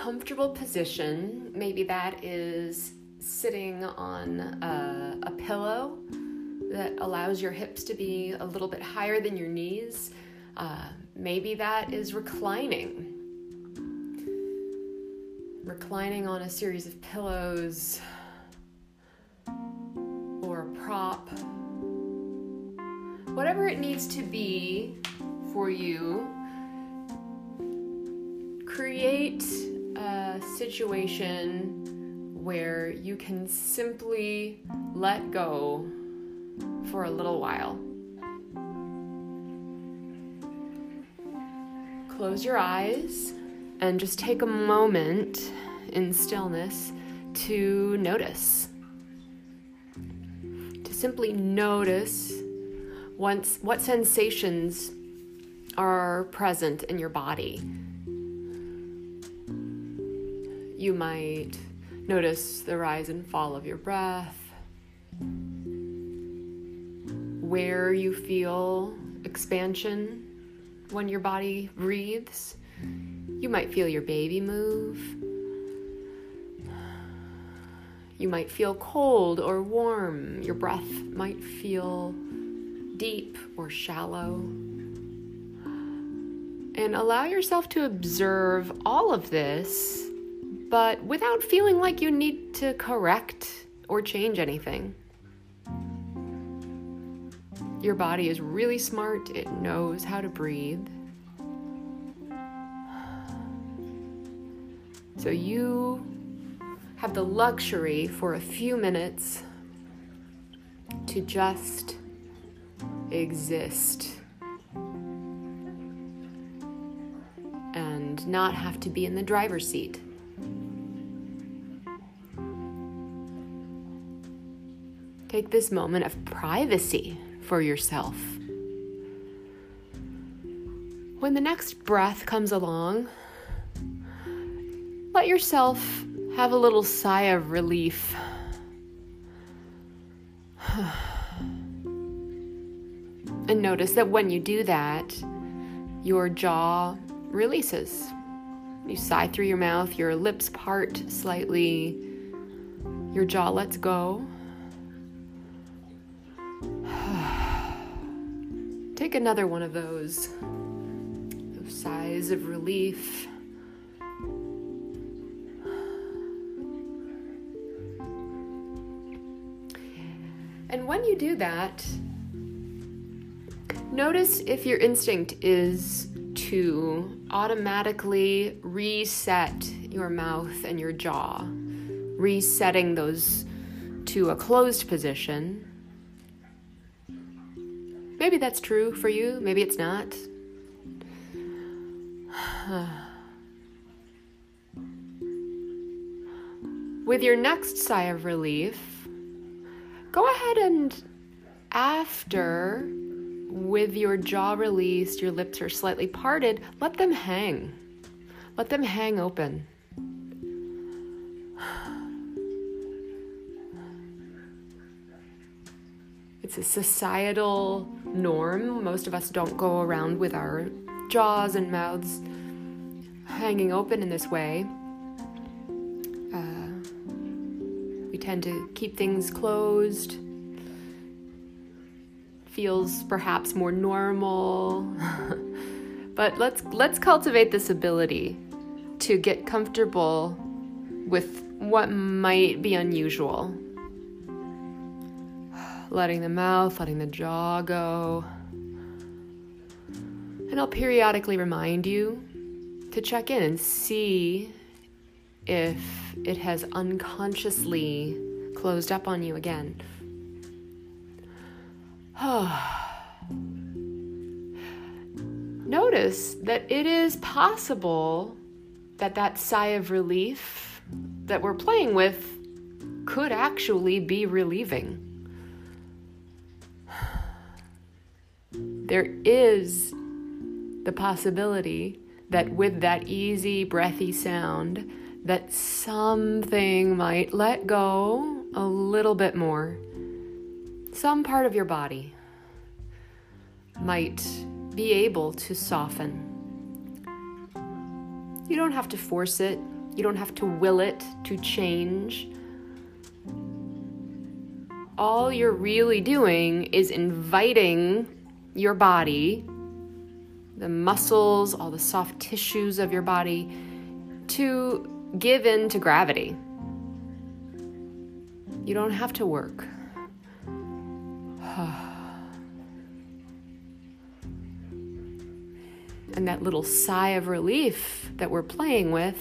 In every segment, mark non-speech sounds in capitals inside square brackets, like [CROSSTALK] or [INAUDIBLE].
comfortable position. Maybe that is sitting on a, a, pillow that allows your hips to be a little bit higher than your knees. Uh, maybe that is reclining. Reclining on a series of pillows or a prop. Whatever it needs to be for you create situation where you can simply let go for a little while. Close your eyes and just take a moment in stillness to notice. To simply notice once, what sensations are present in your body you might notice the rise and fall of your breath, where you feel expansion when your body breathes. You might feel your baby move. You might feel cold or warm. Your breath might feel deep or shallow. And allow yourself to observe all of this but without feeling like you need to correct or change anything. Your body is really smart, it knows how to breathe. So you have the luxury for a few minutes to just exist and not have to be in the driver's seat. This moment of privacy for yourself. When the next breath comes along, let yourself have a little sigh of relief. [SIGHS] and notice that when you do that, your jaw releases. You sigh through your mouth, your lips part slightly, your jaw lets go. Take another one of those, those sighs of relief. And when you do that, notice if your instinct is to automatically reset your mouth and your jaw, resetting those to a closed position Maybe that's true for you, maybe it's not. [SIGHS] With your next sigh of relief, go ahead and after, with your jaw released, your lips are slightly parted, let them hang. Let them hang open. It's a societal norm. Most of us don't go around with our jaws and mouths hanging open in this way. Uh, we tend to keep things closed. Feels perhaps more normal. [LAUGHS] but let's let's cultivate this ability to get comfortable with what might be unusual letting the mouth, letting the jaw go. And I'll periodically remind you to check in and see if it has unconsciously closed up on you again. [SIGHS] Notice that it is possible that that sigh of relief that we're playing with could actually be relieving. There is the possibility that with that easy, breathy sound, that something might let go a little bit more. Some part of your body might be able to soften. You don't have to force it, You don't have to will it to change. All you're really doing is inviting your body, the muscles, all the soft tissues of your body, to give in to gravity. You don't have to work. [SIGHS] and that little sigh of relief that we're playing with,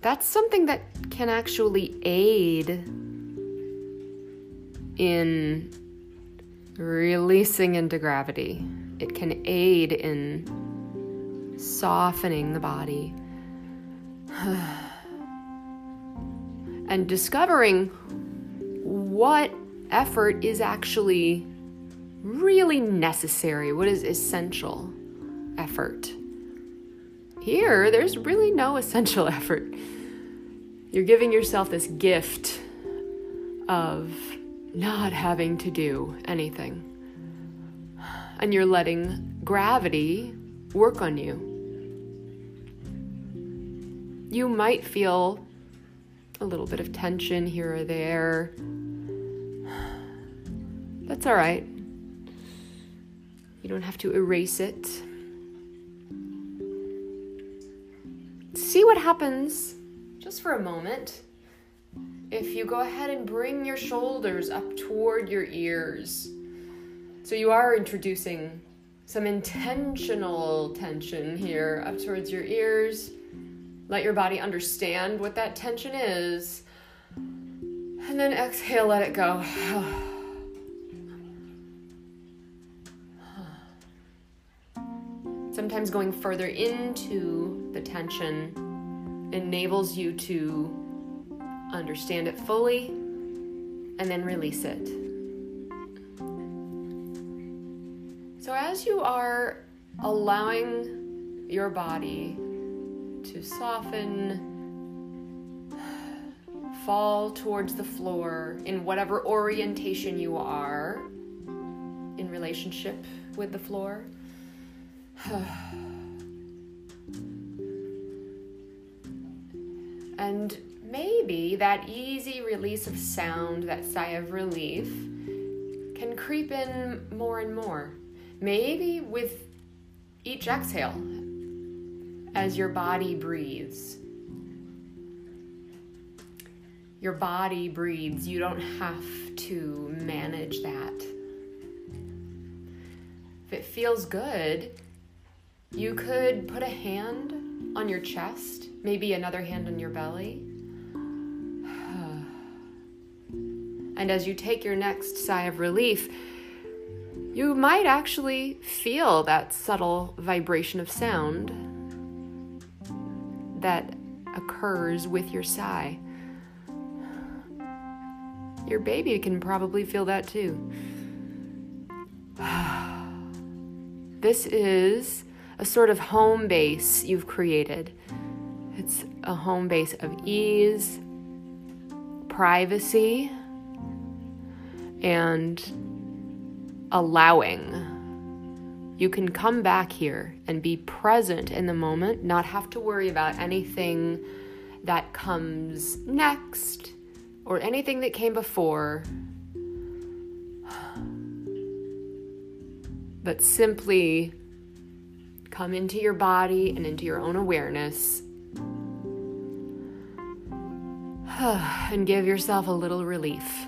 that's something that can actually aid in releasing into gravity. It can aid in softening the body [SIGHS] and discovering what effort is actually really necessary, what is essential effort. Here, there's really no [LAUGHS] essential effort. You're giving yourself this gift of not having to do anything. And you're letting gravity work on you. You might feel a little bit of tension here or there. That's all right. You don't have to erase it. See what happens just for a moment if you go ahead and bring your shoulders up toward your ears. So you are introducing some intentional tension here up towards your ears. Let your body understand what that tension is. And then exhale, let it go. [SIGHS] Sometimes going further into the tension enables you to understand it fully and then release it. So, as you are allowing your body to soften, fall towards the floor in whatever orientation you are in relationship with the floor. [SIGHS] and maybe that easy release of sound, that sigh of relief, can creep in more and more. Maybe with each exhale as your body breathes. Your body breathes. You don't have to manage that. If it feels good, you could put a hand on your chest, maybe another hand on your belly. And as you take your next sigh of relief, you might actually feel that subtle vibration of sound that occurs with your sigh. Your baby can probably feel that too. [SIGHS] This is a sort of home base you've created. It's a home base of ease, privacy, and allowing. You can come back here and be present in the moment, not have to worry about anything that comes next or anything that came before, but simply come into your body and into your own awareness [SIGHS] and give yourself a little relief.